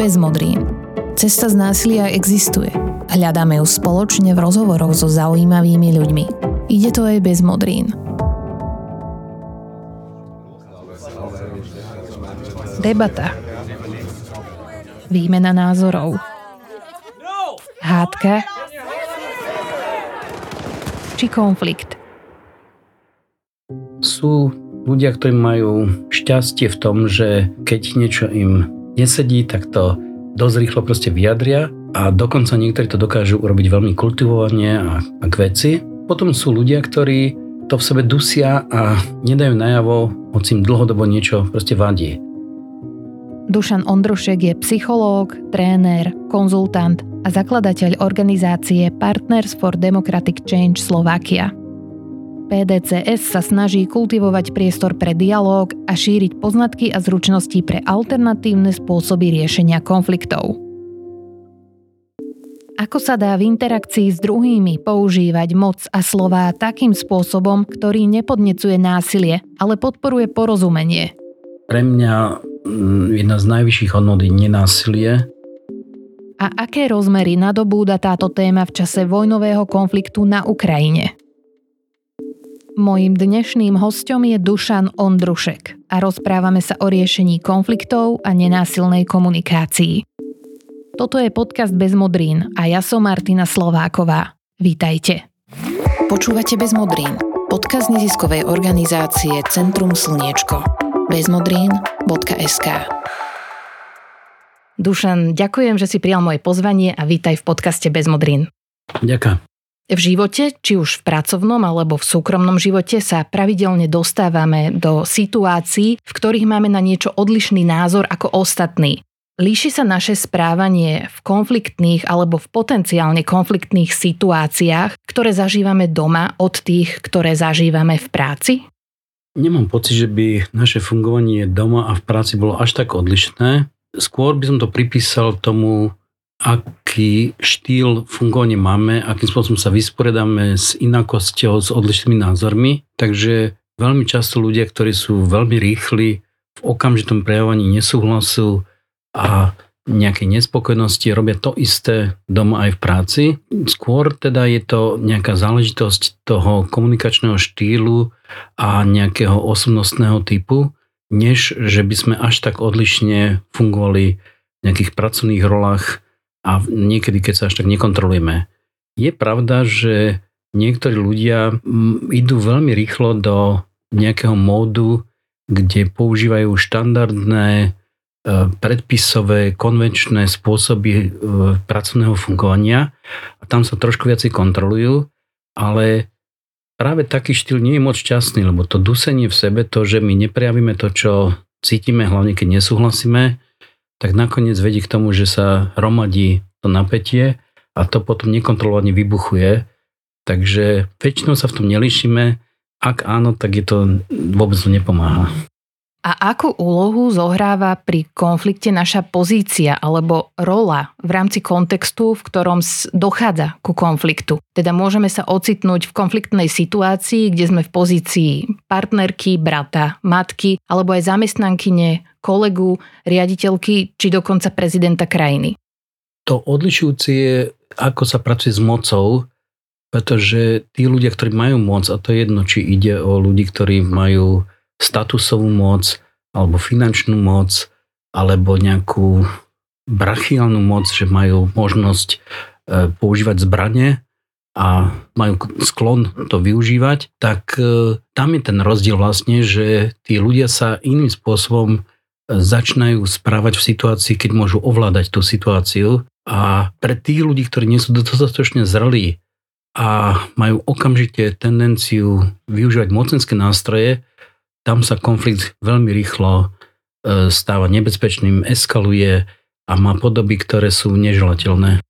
Bez modrín. Cesta z násilia existuje. Hľadáme ju spoločne v rozhovoroch so zaujímavými ľuďmi. Ide to aj bez modrín. Debata. Výmena názorov. Hádka. Či konflikt. Sú ľudia, ktorí majú šťastie v tom, že keď niečo im nesedí, tak to dosť rýchlo proste vyjadria a dokonca niektorí to dokážu urobiť veľmi kultivovane a, a k veci. Potom sú ľudia, ktorí to v sebe dusia a nedajú najavo, hoci im dlhodobo niečo proste vadí. Dušan Ondrušek je psychológ, tréner, konzultant a zakladateľ organizácie Partners for Democratic Change Slovakia. PDCS sa snaží kultivovať priestor pre dialog a šíriť poznatky a zručnosti pre alternatívne spôsoby riešenia konfliktov. Ako sa dá v interakcii s druhými používať moc a slová takým spôsobom, ktorý nepodnecuje násilie, ale podporuje porozumenie? Pre mňa mm, jedna z najvyšších hodnot je nenásilie. A aké rozmery nadobúda táto téma v čase vojnového konfliktu na Ukrajine? Mojím dnešným hostom je Dušan Ondrušek a rozprávame sa o riešení konfliktov a nenásilnej komunikácii. Toto je podcast Bez modrín a ja som Martina Slováková. Vítajte. Počúvate Bez modrín, podcast neziskovej organizácie Centrum Slniečko. bezmodrín.sk Dušan, ďakujem, že si prijal moje pozvanie a vítaj v podcaste Bez modrín. Ďakujem. V živote, či už v pracovnom alebo v súkromnom živote sa pravidelne dostávame do situácií, v ktorých máme na niečo odlišný názor ako ostatní. Líši sa naše správanie v konfliktných alebo v potenciálne konfliktných situáciách, ktoré zažívame doma od tých, ktoré zažívame v práci? Nemám pocit, že by naše fungovanie doma a v práci bolo až tak odlišné. Skôr by som to pripísal tomu, aký štýl fungovania máme, akým spôsobom sa vysporiadáme s inakosťou, s odlišnými názormi. Takže veľmi často ľudia, ktorí sú veľmi rýchli v okamžitom prejavovaní nesúhlasu, a nejakej nespokojnosti, robia to isté doma aj v práci. Skôr teda je to nejaká záležitosť toho komunikačného štýlu a nejakého osobnostného typu, než že by sme až tak odlišne fungovali v nejakých pracovných rolách a niekedy, keď sa až tak nekontrolujeme. Je pravda, že niektorí ľudia idú veľmi rýchlo do nejakého módu, kde používajú štandardné E, predpisové, konvenčné spôsoby e, pracovného fungovania a tam sa trošku viacej kontrolujú, ale práve taký štýl nie je moc šťastný, lebo to dusenie v sebe, to, že my neprejavíme to, čo cítime, hlavne keď nesúhlasíme, tak nakoniec vedie k tomu, že sa hromadí to napätie a to potom nekontrolovane vybuchuje. Takže väčšinou sa v tom nelišíme. Ak áno, tak je to vôbec nepomáha. A akú úlohu zohráva pri konflikte naša pozícia alebo rola v rámci kontextu, v ktorom dochádza ku konfliktu? Teda môžeme sa ocitnúť v konfliktnej situácii, kde sme v pozícii partnerky, brata, matky alebo aj zamestnankyne, kolegu, riaditeľky či dokonca prezidenta krajiny. To odlišujúce je, ako sa pracuje s mocou, pretože tí ľudia, ktorí majú moc, a to je jedno, či ide o ľudí, ktorí majú statusovú moc alebo finančnú moc alebo nejakú brachiálnu moc, že majú možnosť e, používať zbranie a majú sklon to využívať, tak e, tam je ten rozdiel vlastne, že tí ľudia sa iným spôsobom e, začínajú správať v situácii, keď môžu ovládať tú situáciu. A pre tých ľudí, ktorí nie sú dostatočne zrelí a majú okamžite tendenciu využívať mocenské nástroje, tam sa konflikt veľmi rýchlo e, stáva nebezpečným, eskaluje a má podoby, ktoré sú neželateľné.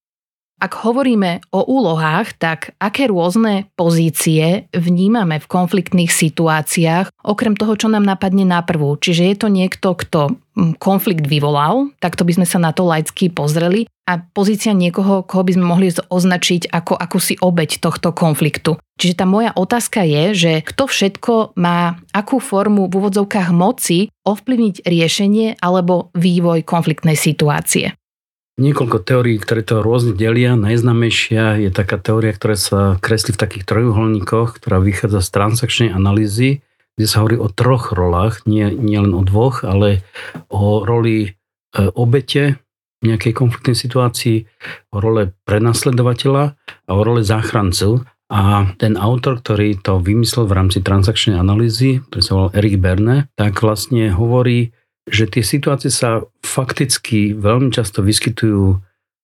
Ak hovoríme o úlohách, tak aké rôzne pozície vnímame v konfliktných situáciách, okrem toho, čo nám napadne na prvú. Čiže je to niekto, kto mm, konflikt vyvolal, takto by sme sa na to laicky pozreli, a pozícia niekoho, koho by sme mohli označiť ako akúsi obeď tohto konfliktu. Čiže tá moja otázka je, že kto všetko má akú formu v úvodzovkách moci ovplyvniť riešenie alebo vývoj konfliktnej situácie niekoľko teórií, ktoré to rôzne delia. Najznamejšia je taká teória, ktorá sa kreslí v takých trojuholníkoch, ktorá vychádza z transakčnej analýzy, kde sa hovorí o troch rolách, nie, nie len o dvoch, ale o roli e, obete v nejakej konfliktnej situácii, o role prenasledovateľa a o role záchrancu. A ten autor, ktorý to vymyslel v rámci transakčnej analýzy, ktorý sa volal Erik Berne, tak vlastne hovorí, že tie situácie sa fakticky veľmi často vyskytujú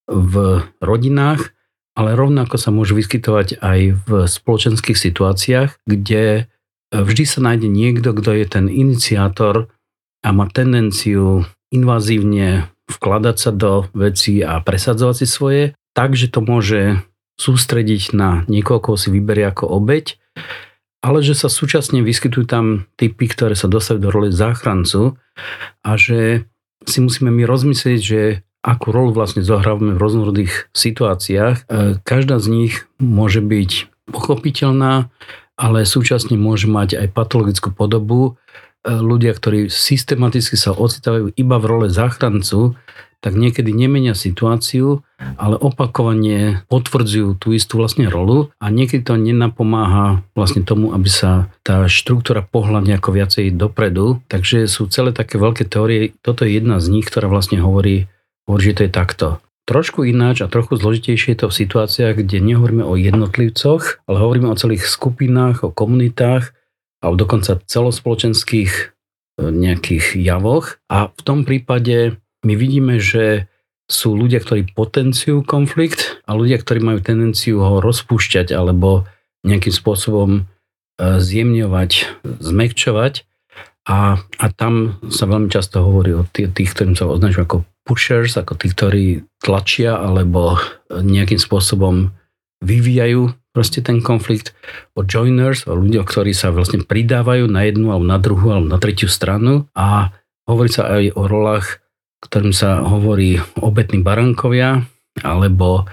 v rodinách, ale rovnako sa môžu vyskytovať aj v spoločenských situáciách, kde vždy sa nájde niekto, kto je ten iniciátor a má tendenciu invazívne vkladať sa do vecí a presadzovať si svoje, takže to môže sústrediť na niekoho, koho si vyberie ako obeď ale že sa súčasne vyskytujú tam typy, ktoré sa dostajú do roli záchrancu a že si musíme my rozmyslieť, že akú rolu vlastne zohrávame v rôznorodých situáciách. E, každá z nich môže byť pochopiteľná, ale súčasne môže mať aj patologickú podobu. E, ľudia, ktorí systematicky sa ocitajú iba v role záchrancu, tak niekedy nemenia situáciu, ale opakovane potvrdzujú tú istú vlastne rolu a niekedy to nenapomáha vlastne tomu, aby sa tá štruktúra pohľa nejako viacej dopredu. Takže sú celé také veľké teórie. Toto je jedna z nich, ktorá vlastne hovorí, hovorí že to je takto. Trošku ináč a trochu zložitejšie je to v situáciách, kde nehovoríme o jednotlivcoch, ale hovoríme o celých skupinách, o komunitách a dokonca celospoločenských e, nejakých javoch. A v tom prípade my vidíme, že sú ľudia, ktorí potenciujú konflikt a ľudia, ktorí majú tendenciu ho rozpúšťať alebo nejakým spôsobom e, zjemňovať, zmekčovať. A, a tam sa veľmi často hovorí o tých, ktorým sa označujú ako pushers, ako tí, ktorí tlačia alebo nejakým spôsobom vyvíjajú proste ten konflikt, o joiners, o ľudia, ktorí sa vlastne pridávajú na jednu alebo na druhú alebo na tretiu stranu a hovorí sa aj o rolách ktorým sa hovorí obetní barankovia, alebo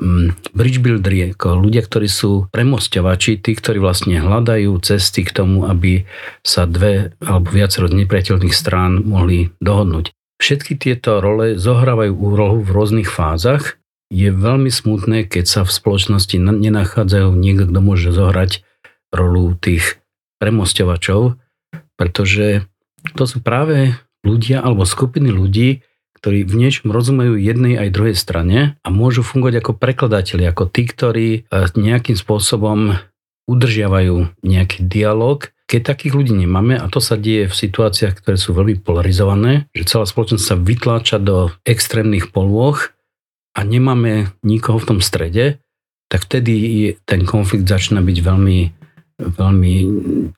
mm, bridge builderi, ako ľudia, ktorí sú premostovači, tí, ktorí vlastne hľadajú cesty k tomu, aby sa dve alebo viacero nepriateľných strán mohli dohodnúť. Všetky tieto role zohrávajú úrohu v rôznych fázach. Je veľmi smutné, keď sa v spoločnosti nenachádzajú niekto, kto môže zohrať rolu tých premostovačov, pretože to sú práve ľudia alebo skupiny ľudí, ktorí v niečom rozumejú jednej aj druhej strane a môžu fungovať ako prekladateľi, ako tí, ktorí e, nejakým spôsobom udržiavajú nejaký dialog. Keď takých ľudí nemáme, a to sa deje v situáciách, ktoré sú veľmi polarizované, že celá spoločnosť sa vytláča do extrémnych polôch a nemáme nikoho v tom strede, tak vtedy ten konflikt začína byť veľmi veľmi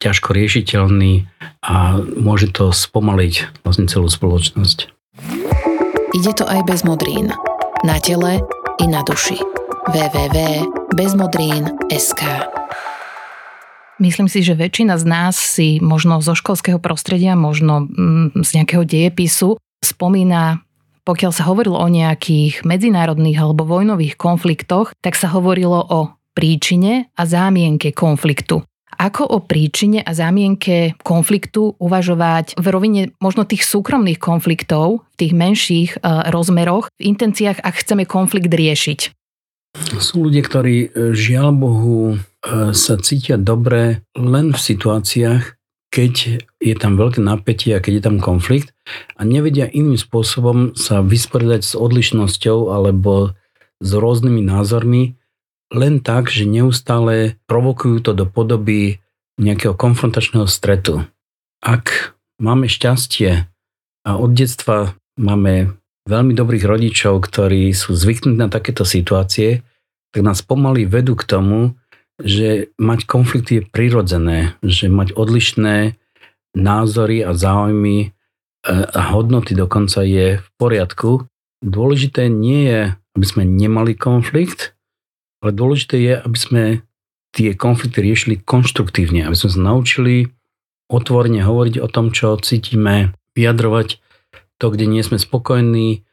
ťažko riešiteľný a môže to spomaliť vlastne celú spoločnosť. Ide to aj bez modrín. Na tele i na duši. www.bezmodrín.sk Myslím si, že väčšina z nás si možno zo školského prostredia, možno mm, z nejakého dejepisu spomína pokiaľ sa hovorilo o nejakých medzinárodných alebo vojnových konfliktoch, tak sa hovorilo o príčine a zámienke konfliktu ako o príčine a zámienke konfliktu uvažovať v rovine možno tých súkromných konfliktov, v tých menších uh, rozmeroch, v intenciách, ak chceme konflikt riešiť. Sú ľudia, ktorí e, žiaľ Bohu e, sa cítia dobre len v situáciách, keď je tam veľké napätie a keď je tam konflikt a nevedia iným spôsobom sa vysporiadať s odlišnosťou alebo s rôznymi názormi, len tak, že neustále provokujú to do podoby nejakého konfrontačného stretu. Ak máme šťastie a od detstva máme veľmi dobrých rodičov, ktorí sú zvyknutí na takéto situácie, tak nás pomaly vedú k tomu, že mať konflikty je prirodzené, že mať odlišné názory a záujmy e, a hodnoty dokonca je v poriadku. Dôležité nie je aby sme nemali konflikt, ale dôležité je, aby sme tie konflikty riešili konštruktívne, aby sme sa naučili otvorene hovoriť o tom, čo cítime, vyjadrovať to, kde nie sme spokojní,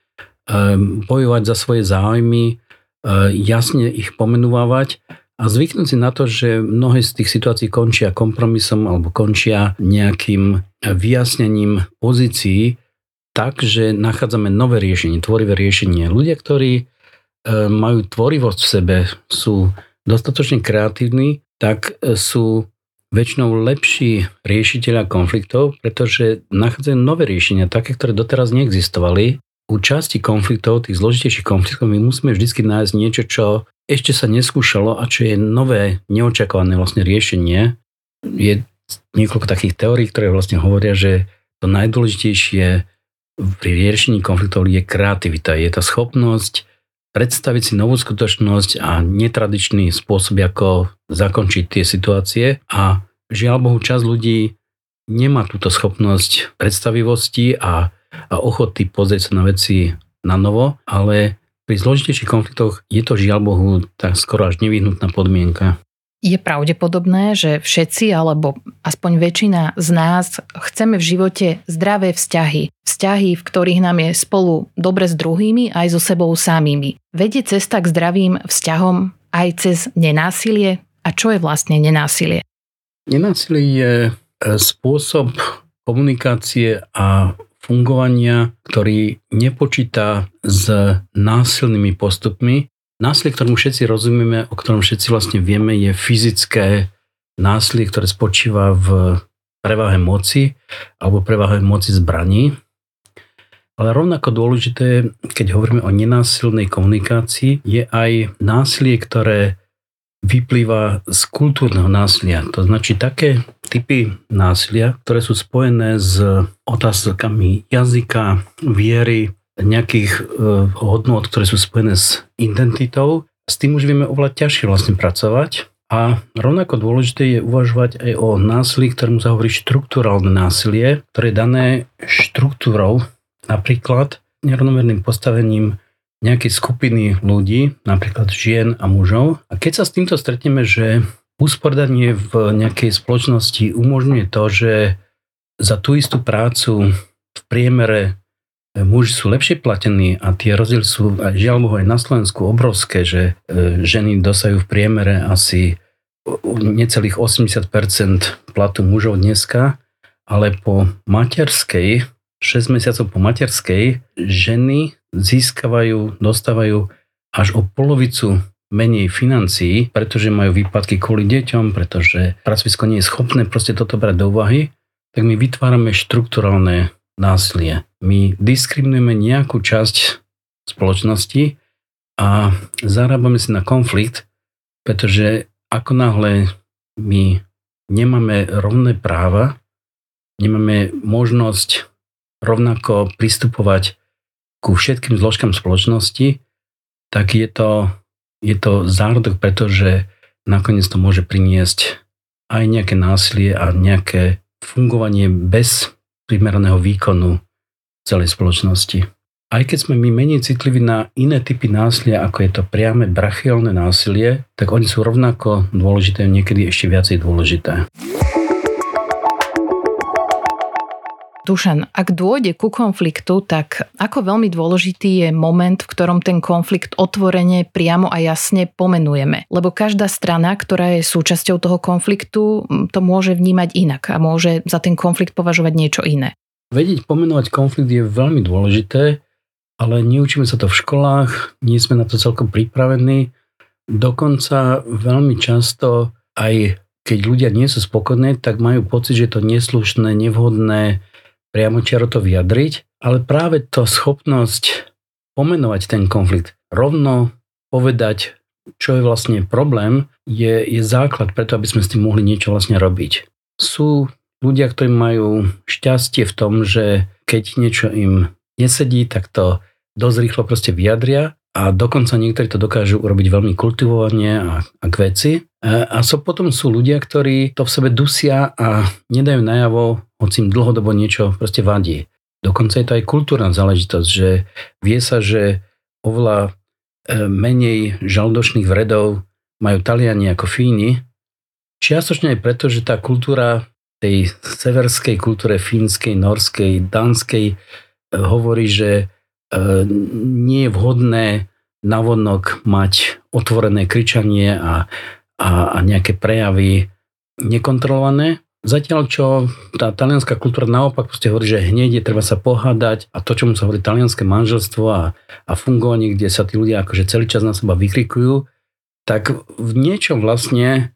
ehm, bojovať za svoje záujmy, ehm, jasne ich pomenúvať a zvyknúť si na to, že mnohé z tých situácií končia kompromisom alebo končia nejakým vyjasnením pozícií tak, že nachádzame nové riešenie, tvorivé riešenie. Ľudia, ktorí majú tvorivosť v sebe, sú dostatočne kreatívni, tak sú väčšinou lepší riešiteľa konfliktov, pretože nachádzajú nové riešenia, také, ktoré doteraz neexistovali. U časti konfliktov, tých zložitejších konfliktov, my musíme vždy nájsť niečo, čo ešte sa neskúšalo a čo je nové, neočakované vlastne riešenie. Je niekoľko takých teórií, ktoré vlastne hovoria, že to najdôležitejšie pri riešení konfliktov je kreativita. Je tá schopnosť predstaviť si novú skutočnosť a netradičný spôsob, ako zakončiť tie situácie a žiaľ Bohu, čas ľudí nemá túto schopnosť predstavivosti a, a ochoty pozrieť sa na veci na novo, ale pri zložitejších konfliktoch je to žiaľ Bohu tak skoro až nevyhnutná podmienka. Je pravdepodobné, že všetci, alebo aspoň väčšina z nás chceme v živote zdravé vzťahy. Vzťahy, v ktorých nám je spolu dobre s druhými aj so sebou samými. Vedie cesta k zdravým vzťahom aj cez nenásilie? A čo je vlastne nenásilie? Nenásilie je e, spôsob komunikácie a fungovania, ktorý nepočíta s násilnými postupmi, Násilie, ktorému všetci rozumieme, o ktorom všetci vlastne vieme, je fyzické násilie, ktoré spočíva v prevahe moci alebo prevahe moci zbraní. Ale rovnako dôležité, keď hovoríme o nenásilnej komunikácii, je aj násilie, ktoré vyplýva z kultúrneho násilia. To značí také typy násilia, ktoré sú spojené s otázkami jazyka, viery, nejakých e, hodnot, ktoré sú spojené s identitou. S tým už vieme oveľa ťažšie vlastne pracovať. A rovnako dôležité je uvažovať aj o násilí, ktorému sa hovorí štruktúralne násilie, ktoré je dané štruktúrou, napríklad nerovnomerným postavením nejakej skupiny ľudí, napríklad žien a mužov. A keď sa s týmto stretneme, že usporiadanie v nejakej spoločnosti umožňuje to, že za tú istú prácu v priemere muži sú lepšie platení a tie rozdiely sú žiaľ Bohu aj na Slovensku obrovské, že e, ženy dosajú v priemere asi necelých 80% platu mužov dneska, ale po materskej, 6 mesiacov po materskej, ženy získavajú, dostávajú až o polovicu menej financií, pretože majú výpadky kvôli deťom, pretože pracovisko nie je schopné proste toto brať do úvahy, tak my vytvárame štrukturálne násilie. My diskriminujeme nejakú časť spoločnosti a zarábame si na konflikt, pretože ako náhle my nemáme rovné práva, nemáme možnosť rovnako pristupovať ku všetkým zložkám spoločnosti, tak je to, je to zárodok, pretože nakoniec to môže priniesť aj nejaké násilie a nejaké fungovanie bez primeraného výkonu celej spoločnosti. Aj keď sme my menej citliví na iné typy násilia, ako je to priame brachiálne násilie, tak oni sú rovnako dôležité, niekedy ešte viacej dôležité. Dušan, ak dôjde ku konfliktu, tak ako veľmi dôležitý je moment, v ktorom ten konflikt otvorene, priamo a jasne pomenujeme. Lebo každá strana, ktorá je súčasťou toho konfliktu, to môže vnímať inak a môže za ten konflikt považovať niečo iné. Vedieť pomenovať konflikt je veľmi dôležité, ale neučíme sa to v školách, nie sme na to celkom pripravení. Dokonca veľmi často aj keď ľudia nie sú spokojní, tak majú pocit, že je to neslušné, nevhodné, priamo čiaro to vyjadriť, ale práve to schopnosť pomenovať ten konflikt, rovno povedať, čo je vlastne problém, je, je základ preto, aby sme s tým mohli niečo vlastne robiť. Sú ľudia, ktorí majú šťastie v tom, že keď niečo im nesedí, tak to dosť rýchlo proste vyjadria a dokonca niektorí to dokážu urobiť veľmi kultivovane a, a k veci. A, a so potom sú ľudia, ktorí to v sebe dusia a nedajú najavo, hoci im dlhodobo niečo proste vadí. Dokonca je to aj kultúrna záležitosť, že vie sa, že oveľa menej žaldočných vredov majú Taliani ako Fíni. Čiastočne aj preto, že tá kultúra tej severskej kultúre fínskej, norskej, danskej e, hovorí, že e, nie je vhodné navonok mať otvorené kričanie a, a, a nejaké prejavy nekontrolované. Zatiaľ, čo tá talianská kultúra naopak proste hovorí, že hneď je treba sa pohádať a to, čomu sa hovorí talianské manželstvo a, a fungovanie, kde sa tí ľudia akože celý čas na seba vykrikujú, tak v niečom vlastne,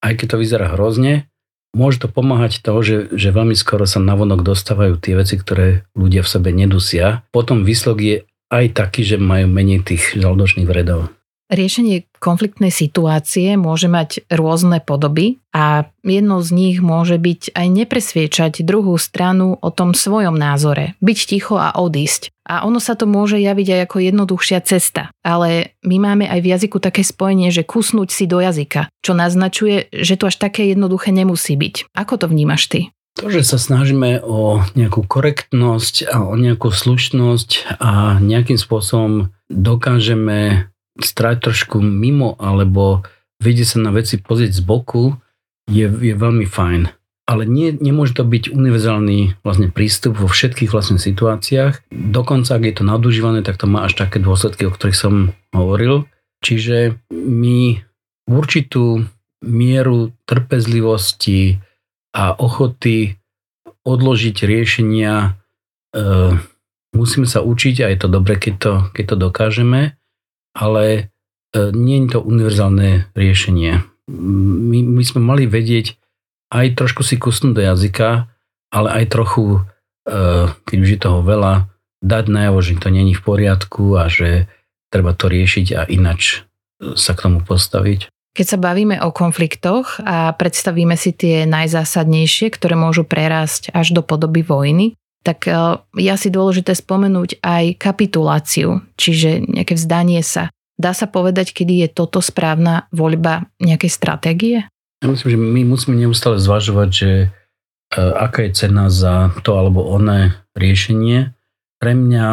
aj keď to vyzerá hrozne, môže to pomáhať to, že, že veľmi skoro sa navonok dostávajú tie veci, ktoré ľudia v sebe nedusia. Potom výsledok je aj taký, že majú menej tých žaldočných vredov. Riešenie konfliktnej situácie môže mať rôzne podoby a jednou z nich môže byť aj nepresviečať druhú stranu o tom svojom názore, byť ticho a odísť. A ono sa to môže javiť aj ako jednoduchšia cesta. Ale my máme aj v jazyku také spojenie, že kusnúť si do jazyka, čo naznačuje, že to až také jednoduché nemusí byť. Ako to vnímaš ty? To, že sa snažíme o nejakú korektnosť a o nejakú slušnosť a nejakým spôsobom dokážeme stať trošku mimo alebo vedieť sa na veci pozrieť z boku je, je veľmi fajn. Ale nie, nemôže to byť univerzálny vlastne prístup vo všetkých vlastne situáciách. Dokonca, ak je to nadužívané, tak to má až také dôsledky, o ktorých som hovoril. Čiže my určitú mieru trpezlivosti a ochoty odložiť riešenia e, musíme sa učiť a je to dobre, keď to, keď to dokážeme ale e, nie je to univerzálne riešenie. My, my sme mali vedieť aj trošku si kusnúť do jazyka, ale aj trochu, e, keď už je toho veľa, dať najavo, že to není v poriadku a že treba to riešiť a inač sa k tomu postaviť. Keď sa bavíme o konfliktoch a predstavíme si tie najzásadnejšie, ktoré môžu prerásť až do podoby vojny, tak e, je asi dôležité spomenúť aj kapituláciu, čiže nejaké vzdanie sa. Dá sa povedať, kedy je toto správna voľba nejakej stratégie? Ja myslím, že my musíme neustále zvažovať, že e, aká je cena za to alebo oné riešenie. Pre mňa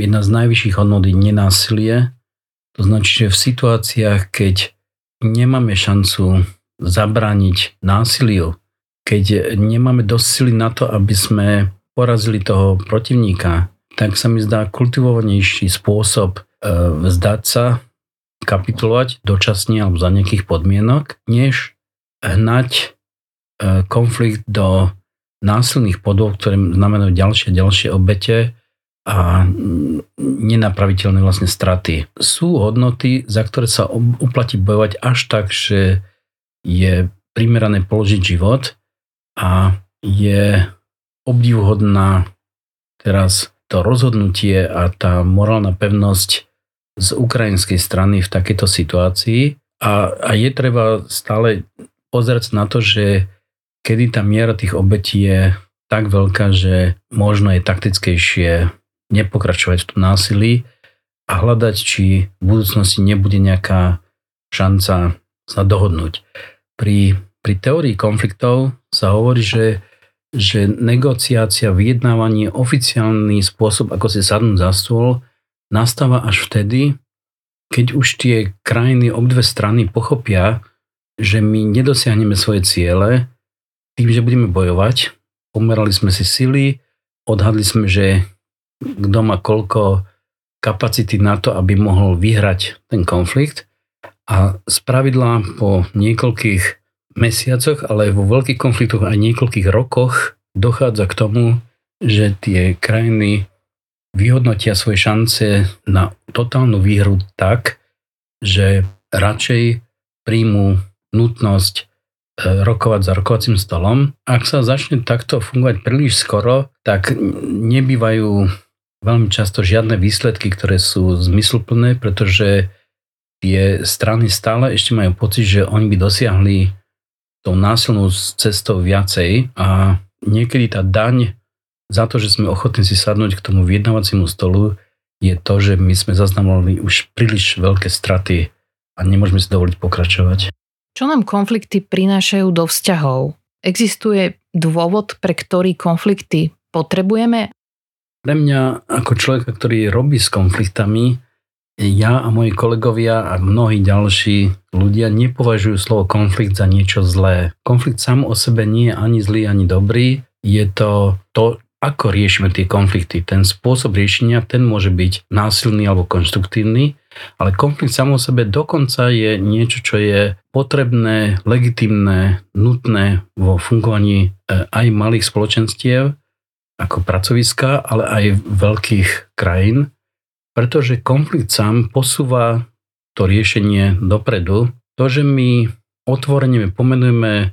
jedna z najvyšších hodnot je nenásilie. To značí, že v situáciách, keď nemáme šancu zabrániť násiliu, keď nemáme dosť sily na to, aby sme porazili toho protivníka, tak sa mi zdá kultivovanejší spôsob e, vzdať sa, kapitulovať dočasne alebo za nejakých podmienok, než hnať e, konflikt do násilných podôb, ktoré znamenajú ďalšie ďalšie obete a nenapraviteľné vlastne straty. Sú hodnoty, za ktoré sa uplatí bojovať až tak, že je primerané položiť život a je obdivuhodná teraz to rozhodnutie a tá morálna pevnosť z ukrajinskej strany v takejto situácii a, a je treba stále pozerať na to, že kedy tá miera tých obetí je tak veľká, že možno je taktickejšie nepokračovať v tom násilí a hľadať, či v budúcnosti nebude nejaká šanca sa dohodnúť. Pri, pri teórii konfliktov sa hovorí, že že negociácia, vyjednávanie, oficiálny spôsob, ako si sadnúť za stôl, nastáva až vtedy, keď už tie krajiny obdve strany pochopia, že my nedosiahneme svoje ciele tým, že budeme bojovať. Pomerali sme si sily, odhadli sme, že kto má koľko kapacity na to, aby mohol vyhrať ten konflikt. A z pravidla po niekoľkých mesiacoch, ale vo veľkých konfliktoch aj niekoľkých rokoch dochádza k tomu, že tie krajiny vyhodnotia svoje šance na totálnu výhru tak, že radšej príjmu nutnosť e, rokovať za rokovacím stolom. Ak sa začne takto fungovať príliš skoro, tak nebývajú veľmi často žiadne výsledky, ktoré sú zmysluplné, pretože tie strany stále ešte majú pocit, že oni by dosiahli tou násilnou cestou viacej a niekedy tá daň za to, že sme ochotní si sadnúť k tomu vyjednávaciemu stolu, je to, že my sme zaznamenali už príliš veľké straty a nemôžeme si dovoliť pokračovať. Čo nám konflikty prinášajú do vzťahov? Existuje dôvod, pre ktorý konflikty potrebujeme? Pre mňa ako človeka, ktorý robí s konfliktami, ja a moji kolegovia a mnohí ďalší ľudia nepovažujú slovo konflikt za niečo zlé. Konflikt sám o sebe nie je ani zlý, ani dobrý. Je to to, ako riešime tie konflikty. Ten spôsob riešenia, ten môže byť násilný alebo konštruktívny, ale konflikt sám o sebe dokonca je niečo, čo je potrebné, legitimné, nutné vo fungovaní e, aj malých spoločenstiev ako pracoviska, ale aj veľkých krajín pretože konflikt sám posúva to riešenie dopredu. To, že my otvorene pomenujeme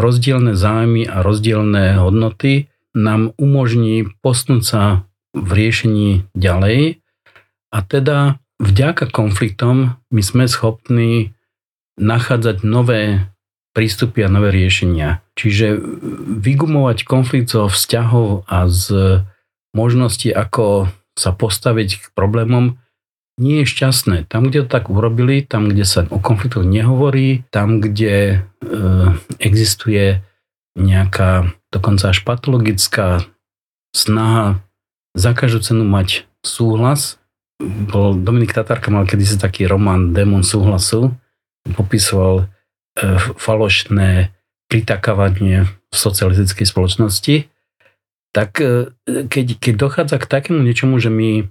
rozdielne zájmy a rozdielne hodnoty, nám umožní posnúť sa v riešení ďalej a teda vďaka konfliktom my sme schopní nachádzať nové prístupy a nové riešenia. Čiže vygumovať konflikt zo vzťahov a z možnosti, ako sa postaviť k problémom, nie je šťastné. Tam, kde to tak urobili, tam, kde sa o konfliktoch nehovorí, tam, kde e, existuje nejaká dokonca až patologická snaha za každú cenu mať súhlas. Bol Dominik Tatárka mal kedysi taký román Démon súhlasu, popisoval e, falošné pritakávanie v socialistickej spoločnosti tak e, keď, keď dochádza k takému niečomu, že my,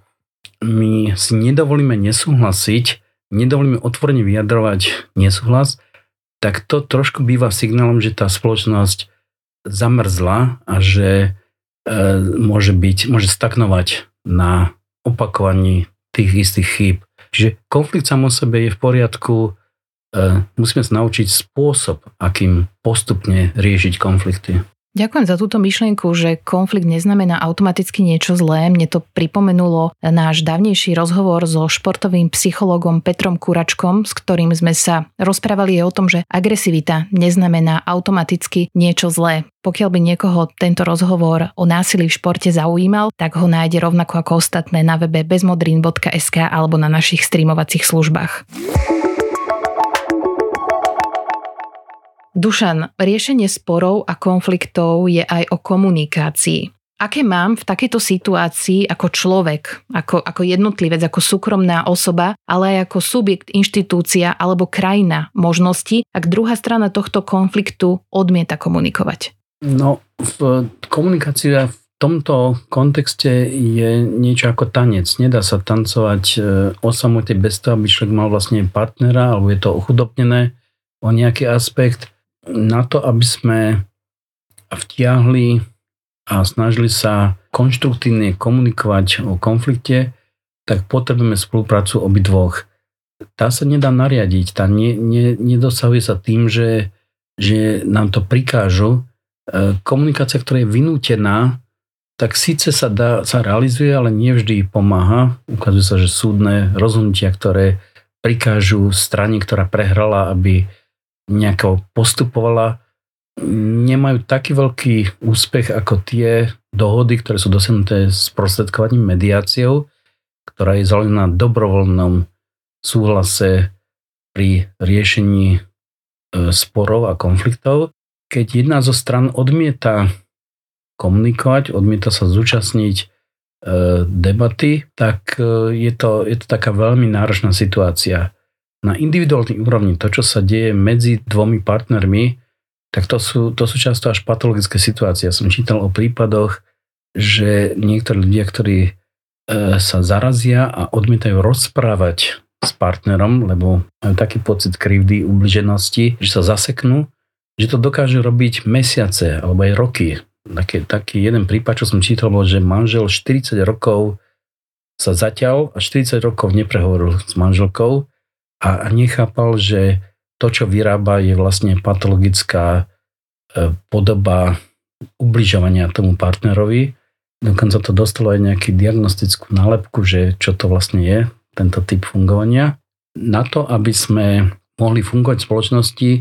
my si nedovolíme nesúhlasiť, nedovolíme otvorene vyjadrovať nesúhlas, tak to trošku býva signálom, že tá spoločnosť zamrzla a že e, môže byť, môže stagnovať na opakovaní tých istých chýb. Čiže konflikt sám o sebe je v poriadku, e, musíme sa naučiť spôsob, akým postupne riešiť konflikty. Ďakujem za túto myšlienku, že konflikt neznamená automaticky niečo zlé. Mne to pripomenulo náš dávnejší rozhovor so športovým psychologom Petrom Kuračkom, s ktorým sme sa rozprávali o tom, že agresivita neznamená automaticky niečo zlé. Pokiaľ by niekoho tento rozhovor o násilí v športe zaujímal, tak ho nájde rovnako ako ostatné na webe bezmodrin.sk alebo na našich streamovacích službách. Dušan, riešenie sporov a konfliktov je aj o komunikácii. Aké mám v takejto situácii ako človek, ako, ako jednotlivec, ako súkromná osoba, ale aj ako subjekt, inštitúcia alebo krajina možnosti, ak druhá strana tohto konfliktu odmieta komunikovať? No, v komunikácii v tomto kontexte je niečo ako tanec. Nedá sa tancovať e, o samote bez toho, aby človek mal vlastne partnera, alebo je to ochudobnené o nejaký aspekt na to, aby sme vtiahli a snažili sa konštruktívne komunikovať o konflikte, tak potrebujeme spoluprácu obidvoch. Tá sa nedá nariadiť, tá ne, ne, nedosahuje sa tým, že, že nám to prikážu. E, komunikácia, ktorá je vynútená, tak síce sa, dá, sa realizuje, ale nie vždy pomáha. Ukazuje sa, že súdne rozhodnutia, ktoré prikážu strane, ktorá prehrala, aby nejako postupovala, nemajú taký veľký úspech ako tie dohody, ktoré sú dosiahnuté s prostredkovaním mediáciou, ktorá je založená na dobrovoľnom súhlase pri riešení e, sporov a konfliktov. Keď jedna zo stran odmieta komunikovať, odmieta sa zúčastniť e, debaty, tak e, je to, je to taká veľmi náročná situácia na individuálnej úrovni to, čo sa deje medzi dvomi partnermi, tak to sú, to sú často až patologické situácie. Ja som čítal o prípadoch, že niektorí ľudia, ktorí e, sa zarazia a odmietajú rozprávať s partnerom, lebo majú taký pocit krivdy, ubliženosti, že sa zaseknú, že to dokážu robiť mesiace alebo aj roky. Taký, taký jeden prípad, čo som čítal, bol, že manžel 40 rokov sa zaťal a 40 rokov neprehovoril s manželkou a nechápal, že to, čo vyrába, je vlastne patologická e, podoba ubližovania tomu partnerovi. Dokonca to dostalo aj nejakú diagnostickú nálepku, že čo to vlastne je, tento typ fungovania. Na to, aby sme mohli fungovať v spoločnosti,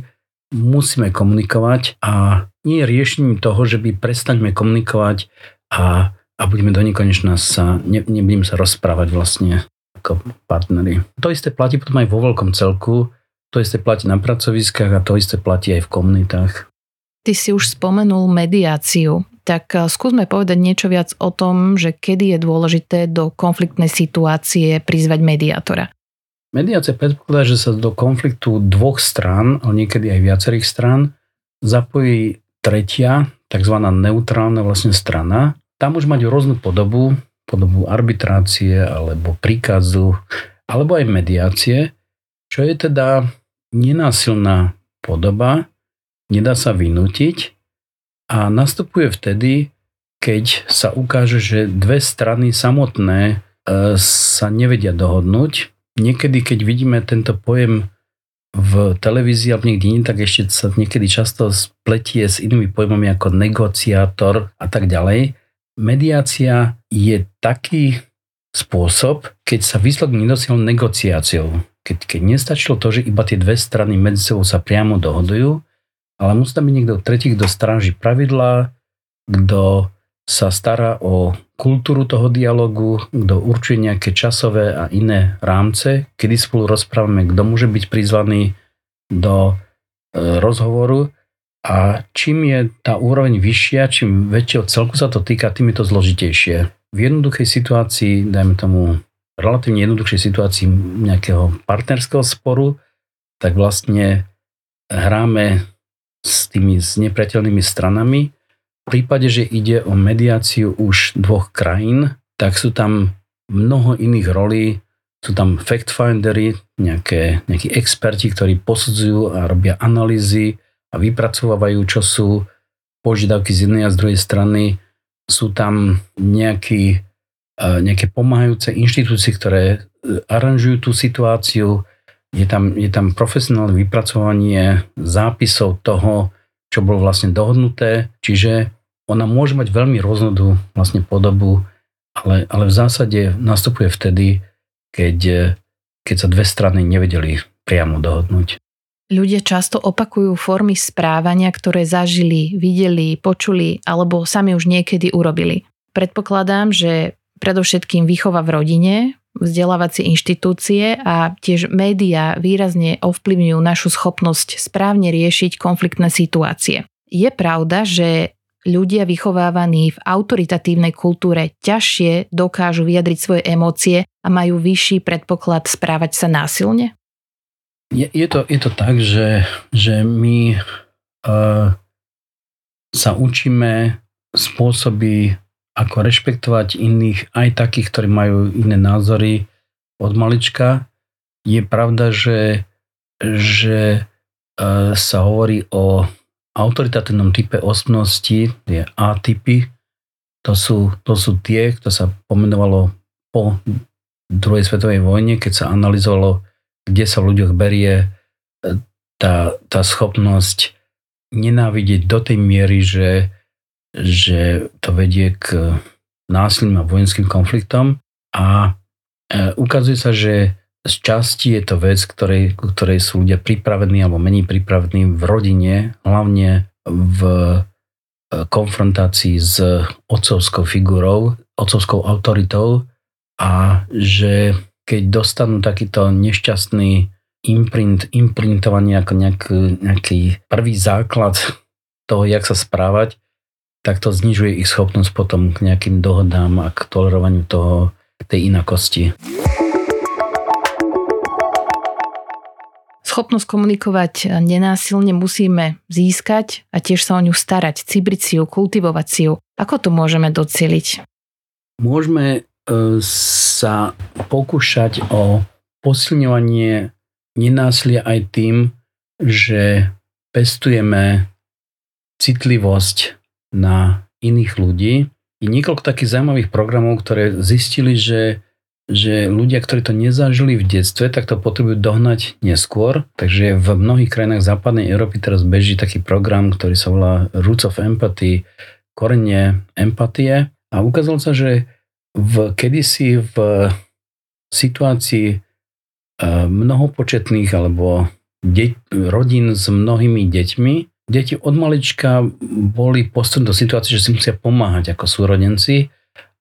musíme komunikovať a nie je riešením toho, že by prestaňme komunikovať a, a budeme do nekonečna sa, ne, nebudeme sa rozprávať vlastne ako partnery. To isté platí potom aj vo veľkom celku, to isté platí na pracoviskách a to isté platí aj v komunitách. Ty si už spomenul mediáciu. tak eh, skúsme povedať niečo viac o tom, že kedy je dôležité do konfliktnej situácie prizvať mediátora. Mediácia predpokladá, že sa do konfliktu dvoch strán, ale niekedy aj viacerých strán, zapojí tretia, tzv. neutrálna vlastne strana. Tá môže mať rôznu podobu, podobu arbitrácie alebo príkazu, alebo aj mediácie, čo je teda nenásilná podoba, nedá sa vynútiť a nastupuje vtedy, keď sa ukáže, že dve strany samotné e, sa nevedia dohodnúť. Niekedy, keď vidíme tento pojem v televízii alebo niekde iný, tak ešte sa niekedy často spletie s inými pojmami ako negociátor a tak ďalej. Mediácia je taký spôsob, keď sa výsledok nedosiahol negociáciou. Keď, keď nestačilo to, že iba tie dve strany medzi sebou sa priamo dohodujú, ale musí tam byť niekto tretí, kto stráži pravidlá, kto sa stará o kultúru toho dialogu, kto určuje nejaké časové a iné rámce, kedy spolu rozprávame, kto môže byť prizvaný do e, rozhovoru a čím je tá úroveň vyššia, čím väčšieho celku sa to týka, tým je to zložitejšie. V jednoduchej situácii, dajme tomu relatívne jednoduchšej situácii nejakého partnerského sporu, tak vlastne hráme s tými nepriateľnými stranami. V prípade, že ide o mediáciu už dvoch krajín, tak sú tam mnoho iných rolí. Sú tam fact-findery, nejaké, nejakí experti, ktorí posudzujú a robia analýzy a vypracovávajú, čo sú požiadavky z jednej a z druhej strany. Sú tam nejakí nejaké pomáhajúce inštitúcie, ktoré e, aranžujú tú situáciu, je tam, je tam profesionálne vypracovanie zápisov toho, čo bolo vlastne dohodnuté, čiže ona môže mať veľmi rôznodú vlastne podobu, ale, ale v zásade nastupuje vtedy, keď, keď sa dve strany nevedeli priamo dohodnúť. Ľudia často opakujú formy správania, ktoré zažili, videli, počuli alebo sami už niekedy urobili. Predpokladám, že predovšetkým výchova v rodine, vzdelávacie inštitúcie a tiež médiá výrazne ovplyvňujú našu schopnosť správne riešiť konfliktné situácie. Je pravda, že ľudia vychovávaní v autoritatívnej kultúre ťažšie dokážu vyjadriť svoje emócie a majú vyšší predpoklad správať sa násilne? Je, je, to, je to tak, že, že my uh, sa učíme spôsoby ako rešpektovať iných, aj takých, ktorí majú iné názory od malička. Je pravda, že, že e, sa hovorí o autoritatívnom type osobnosti, tie A-typy. To sú, to sú tie, kto sa pomenovalo po druhej svetovej vojne, keď sa analyzovalo, kde sa v ľuďoch berie e, tá, tá schopnosť nenávidieť do tej miery, že že to vedie k násilným a vojenským konfliktom. A e, ukazuje sa, že z časti je to vec, ktorej, ktorej sú ľudia pripravení alebo menej pripravení v rodine, hlavne v e, konfrontácii s otcovskou figurou, otcovskou autoritou a že keď dostanú takýto nešťastný imprint, imprintovanie ako nejaký, nejaký prvý základ toho, jak sa správať, tak to znižuje ich schopnosť potom k nejakým dohodám a k tolerovaniu toho, tej inakosti. Schopnosť komunikovať nenásilne musíme získať a tiež sa o ňu starať, cibriť si ju, kultivovať si ju. Ako to môžeme docieliť? Môžeme e, sa pokúšať o posilňovanie nenásilia aj tým, že pestujeme citlivosť na iných ľudí. Je niekoľko takých zaujímavých programov, ktoré zistili, že, že ľudia, ktorí to nezažili v detstve, tak to potrebujú dohnať neskôr. Takže v mnohých krajinách západnej Európy teraz beží taký program, ktorý sa volá Roots of Empathy, korene empatie. A ukázalo sa, že v, kedysi v situácii eh, mnohopočetných alebo de- rodín s mnohými deťmi deti od malička boli postup do situácie, že si musia pomáhať ako súrodenci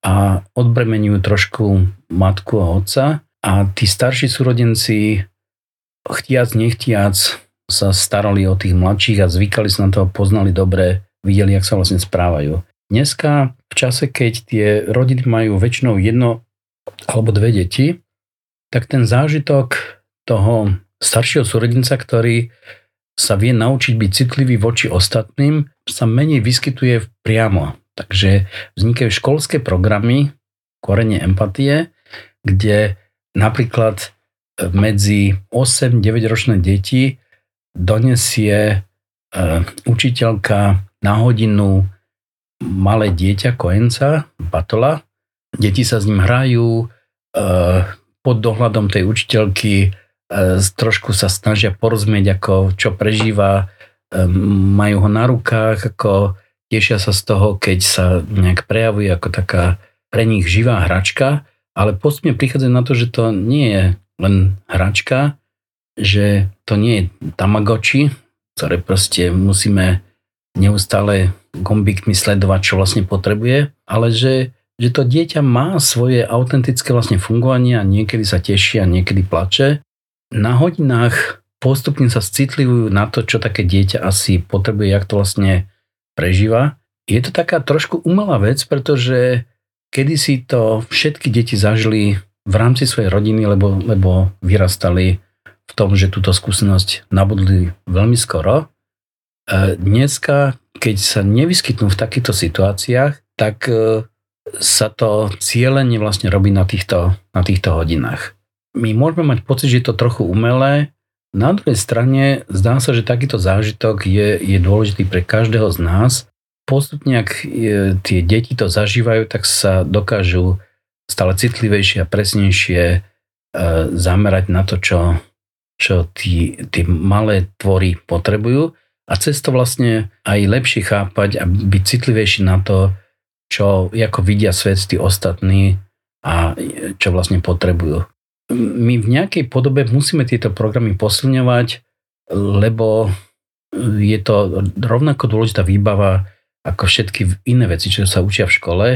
a odbremenujú trošku matku a otca a tí starší súrodenci chtiac, nechtiac sa starali o tých mladších a zvykali sa na to poznali dobre, videli, jak sa vlastne správajú. Dneska v čase, keď tie rodiny majú väčšinou jedno alebo dve deti, tak ten zážitok toho staršieho súrodenca, ktorý sa vie naučiť byť citlivý voči ostatným, sa menej vyskytuje priamo. Takže vznikajú školské programy, korene empatie, kde napríklad medzi 8-9 ročné deti donesie e, učiteľka na hodinu malé dieťa, kojenca, batola. Deti sa s ním hrajú, e, pod dohľadom tej učiteľky e, trošku sa snažia porozumieť, ako čo prežíva, majú ho na rukách, ako tešia sa z toho, keď sa nejak prejavuje ako taká pre nich živá hračka, ale postupne prichádzajú na to, že to nie je len hračka, že to nie je Tamagotchi, ktoré proste musíme neustále gombikmi sledovať, čo vlastne potrebuje, ale že, že to dieťa má svoje autentické vlastne fungovanie a niekedy sa teší a niekedy plače. Na hodinách postupne sa citlivujú na to, čo také dieťa asi potrebuje, jak to vlastne prežíva. Je to taká trošku umelá vec, pretože kedysi to všetky deti zažili v rámci svojej rodiny, lebo, lebo vyrastali v tom, že túto skúsenosť nabudli veľmi skoro. E, dneska, keď sa nevyskytnú v takýchto situáciách, tak e, sa to cieľenie vlastne robí na týchto, na týchto hodinách. My môžeme mať pocit, že je to trochu umelé, na druhej strane zdá sa, že takýto zážitok je, je dôležitý pre každého z nás. Postupne, ak je, tie deti to zažívajú, tak sa dokážu stále citlivejšie a presnejšie e, zamerať na to, čo, čo tí malé tvory potrebujú a cez to vlastne aj lepšie chápať a byť citlivejší na to, čo, ako vidia svet tí ostatní a čo vlastne potrebujú. My v nejakej podobe musíme tieto programy posilňovať, lebo je to rovnako dôležitá výbava ako všetky iné veci, čo sa učia v škole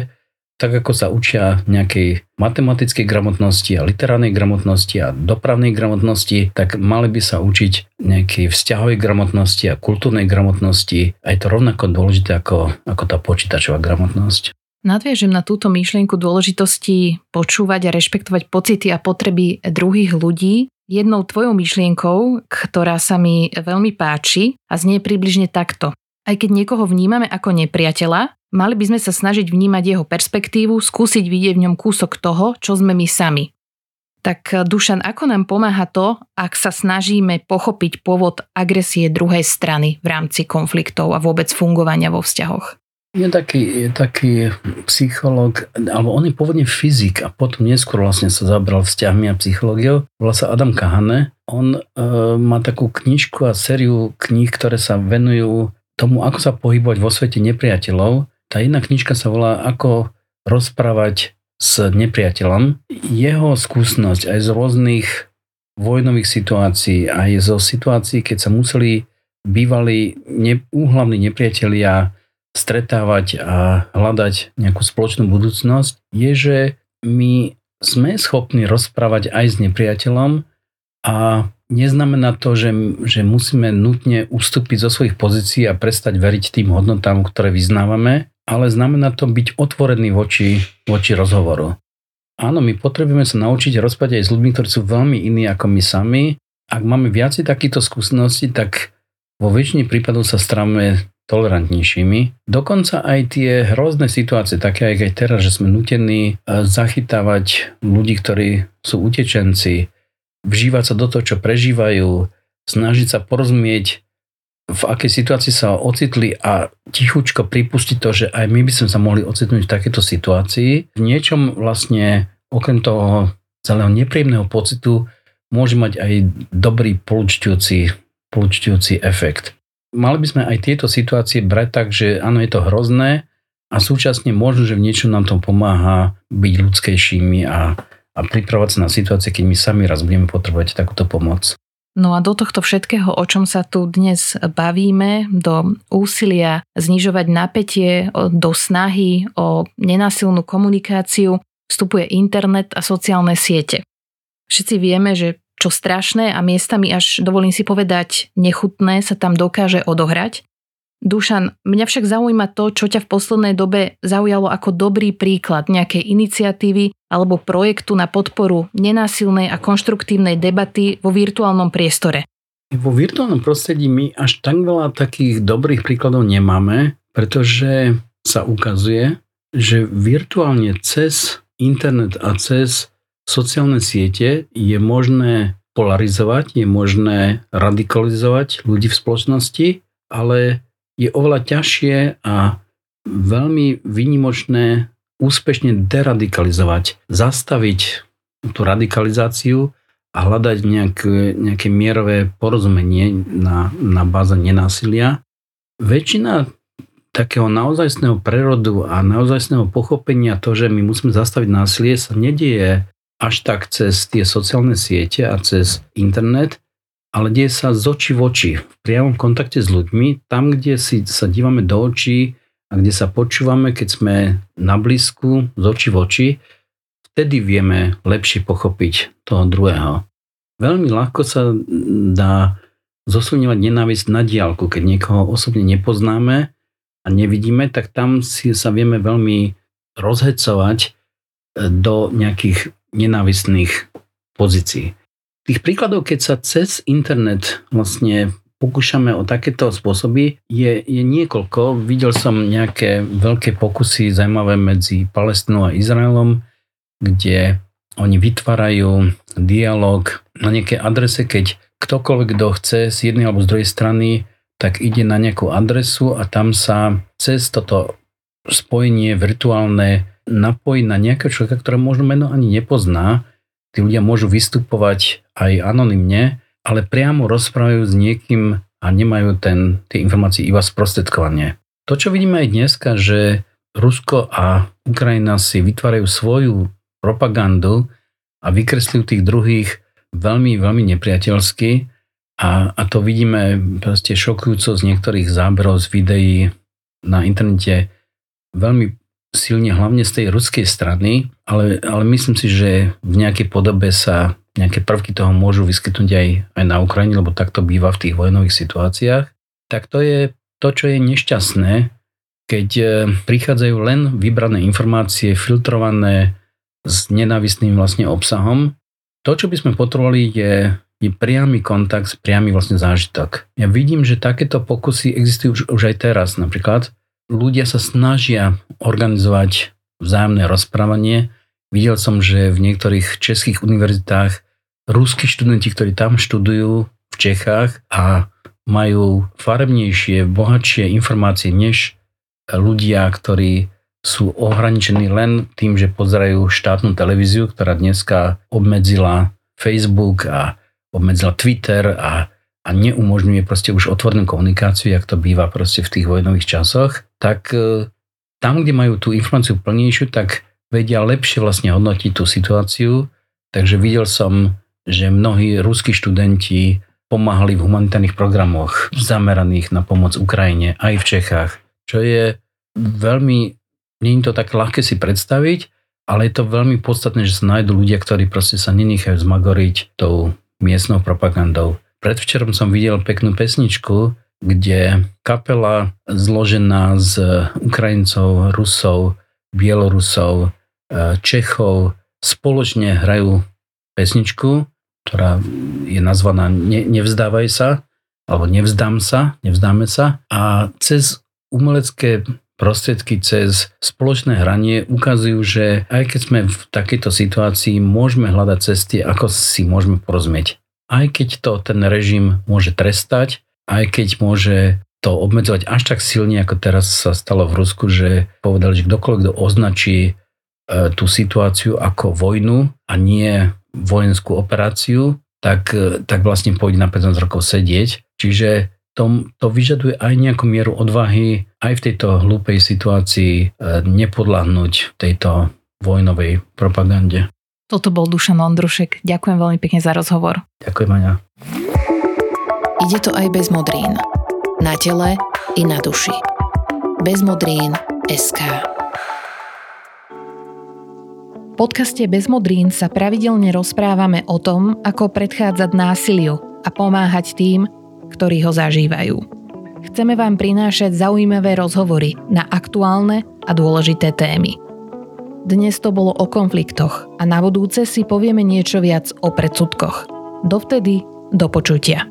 tak ako sa učia nejakej matematickej gramotnosti a literárnej gramotnosti a dopravnej gramotnosti, tak mali by sa učiť nejakej vzťahovej gramotnosti a kultúrnej gramotnosti a je to rovnako dôležité ako, ako tá počítačová gramotnosť. Nadviežem na túto myšlienku dôležitosti počúvať a rešpektovať pocity a potreby druhých ľudí. Jednou tvojou myšlienkou, ktorá sa mi veľmi páči a znie približne takto. Aj keď niekoho vnímame ako nepriateľa, Mali by sme sa snažiť vnímať jeho perspektívu, skúsiť vidieť v ňom kúsok toho, čo sme my sami. Tak eh, Dušan, ako nám pomáha to, ak sa snažíme pochopiť pôvod agresie druhej strany v rámci konfliktov a vôbec fungovania vo vzťahoch? Je taký, je taký psychológ, alebo on je pôvodne fyzik a potom neskôr vlastne sa zabral vzťahmi a psychológiou. Volá sa Adam Kahane. On e, má takú knižku a sériu kníh, ktoré sa venujú tomu, ako sa pohybovať vo svete nepriateľov tá jedna knižka sa volá Ako rozprávať s nepriateľom. Jeho skúsenosť aj z rôznych vojnových situácií, aj zo situácií, keď sa museli bývali ne, úhlavní nepriatelia stretávať a hľadať nejakú spoločnú budúcnosť, je, že my sme schopní rozprávať aj s nepriateľom a neznamená to, že, že musíme nutne ustúpiť zo svojich pozícií a prestať veriť tým hodnotám, ktoré vyznávame, ale znamená to byť otvorený voči, voči rozhovoru. Áno, my potrebujeme sa naučiť rozprávať aj s ľuďmi, ktorí sú veľmi iní ako my sami. Ak máme viacej takýchto skúseností, tak vo väčšine prípadov sa stávame tolerantnejšími. Dokonca aj tie hrozné situácie, také aj teraz, že sme nutení e, zachytávať ľudí, ktorí sú utečenci, vžívať sa do toho, čo prežívajú, snažiť sa porozumieť v akej situácii sa ocitli a tichučko pripustiť to, že aj my by sme sa mohli ocitnúť v takéto situácii. V niečom vlastne okrem toho celého nepríjemného pocitu môže mať aj dobrý polučťujúci, polučťujúci efekt. Mali by sme aj tieto situácie brať tak, že áno, je to hrozné a súčasne možno, že v niečom nám to pomáha byť ľudskejšími a, a pripravať sa na situácie, keď my sami raz budeme potrebovať takúto pomoc. No a do tohto všetkého, o čom sa tu dnes bavíme, do úsilia znižovať napätie, do snahy o nenásilnú komunikáciu, vstupuje internet a sociálne siete. Všetci vieme, že čo strašné a miestami až, dovolím si povedať, nechutné sa tam dokáže odohrať. Dušan, mňa však zaujíma to, čo ťa v poslednej dobe zaujalo ako dobrý príklad nejakej iniciatívy alebo projektu na podporu nenásilnej a konštruktívnej debaty vo virtuálnom priestore. Vo virtuálnom prostredí my až tak veľa takých dobrých príkladov nemáme, pretože sa ukazuje, že virtuálne cez internet a cez sociálne siete je možné polarizovať, je možné radikalizovať ľudí v spoločnosti, ale je oveľa ťažšie a veľmi výnimočné úspešne deradikalizovať, zastaviť tú radikalizáciu a hľadať nejaké, nejaké mierové porozumenie na, na báze nenásilia. Väčšina takého naozajstného prerodu a naozajstného pochopenia to, že my musíme zastaviť násilie, sa nedieje až tak cez tie sociálne siete a cez internet, ale deje sa z očí v oči, v priamom kontakte s ľuďmi, tam, kde si sa dívame do očí a kde sa počúvame, keď sme na blízku, z očí v oči, vtedy vieme lepšie pochopiť toho druhého. Veľmi ľahko sa dá zosilňovať nenávisť na diálku, keď niekoho osobne nepoznáme a nevidíme, tak tam si sa vieme veľmi rozhecovať e, do nejakých nenávistných pozícií. Tých príkladov, keď sa cez internet vlastne pokúšame o takéto spôsoby, je, je niekoľko. Videl som nejaké veľké pokusy zaujímavé medzi Palestinou a Izraelom, kde oni vytvárajú dialog na nejakej adrese, keď ktokoľvek, kto chce z jednej alebo z druhej strany, tak ide na nejakú adresu a tam sa cez toto spojenie virtuálne napojí na nejakého človeka, ktoré možno meno ani nepozná tí ľudia môžu vystupovať aj anonymne, ale priamo rozprávajú s niekým a nemajú ten, tie informácie iba sprostredkovanie. To, čo vidíme aj dneska, že Rusko a Ukrajina si vytvárajú svoju propagandu a vykresľujú tých druhých veľmi, veľmi nepriateľsky a, a to vidíme proste šokujúco z niektorých záberov z videí na internete veľmi silne hlavne z tej ruskej strany, ale, ale myslím si, že v nejakej podobe sa nejaké prvky toho môžu vyskytnúť aj, aj na Ukrajine, lebo tak to býva v tých vojnových situáciách, tak to je to, čo je nešťastné, keď e, prichádzajú len vybrané informácie, filtrované s nenávistným vlastne obsahom. To, čo by sme potrebovali, je, je priamy kontakt, priamy vlastne zážitok. Ja vidím, že takéto pokusy existujú už, už aj teraz. Napríklad ľudia sa snažia organizovať vzájomné rozprávanie. Videl som, že v niektorých českých univerzitách ruskí študenti, ktorí tam študujú v Čechách a majú farebnejšie, bohatšie informácie než ľudia, ktorí sú ohraničení len tým, že pozerajú štátnu televíziu, ktorá dneska obmedzila Facebook a obmedzila Twitter a a neumožňuje proste už otvornú komunikáciu, jak to býva proste v tých vojnových časoch, tak e, tam, kde majú tú informáciu plnejšiu, tak vedia lepšie vlastne hodnotiť tú situáciu. Takže videl som, že mnohí ruskí študenti pomáhali v humanitárnych programoch zameraných na pomoc Ukrajine aj v Čechách, čo je veľmi, nie je to tak ľahké si predstaviť, ale je to veľmi podstatné, že sa nájdú ľudia, ktorí proste sa nenechajú zmagoriť tou miestnou propagandou. Predvčerom som videl peknú pesničku, kde kapela zložená z Ukrajincov, Rusov, Bielorusov, e, Čechov spoločne hrajú pesničku, ktorá je nazvaná ne, Nevzdávaj sa, alebo Nevzdám sa, Nevzdáme sa. A cez umelecké prostriedky cez spoločné hranie ukazujú, že aj keď sme v takejto situácii, môžeme hľadať cesty, ako si môžeme porozumieť aj keď to ten režim môže trestať, aj keď môže to obmedzovať až tak silne, ako teraz sa stalo v Rusku, že povedali, že kdokoľvek, kto označí e, tú situáciu ako vojnu a nie vojenskú operáciu, tak, e, tak vlastne pôjde na 15 rokov sedieť. Čiže to, to vyžaduje aj nejakú mieru odvahy aj v tejto hlúpej situácii e, nepodľahnúť tejto vojnovej propagande. Toto bol Dušan Ondrušek. Ďakujem veľmi pekne za rozhovor. Ďakujem, Aňa. Ide to aj bez modrín. Na tele i na duši. Bez modrín SK. V podcaste Bez modrín sa pravidelne rozprávame o tom, ako predchádzať násiliu a pomáhať tým, ktorí ho zažívajú. chceme vám prinášať zaujímavé rozhovory na aktuálne a dôležité témy. Dnes to bolo o konfliktoch a na budúce si povieme niečo viac o predsudkoch. Dovtedy do počutia.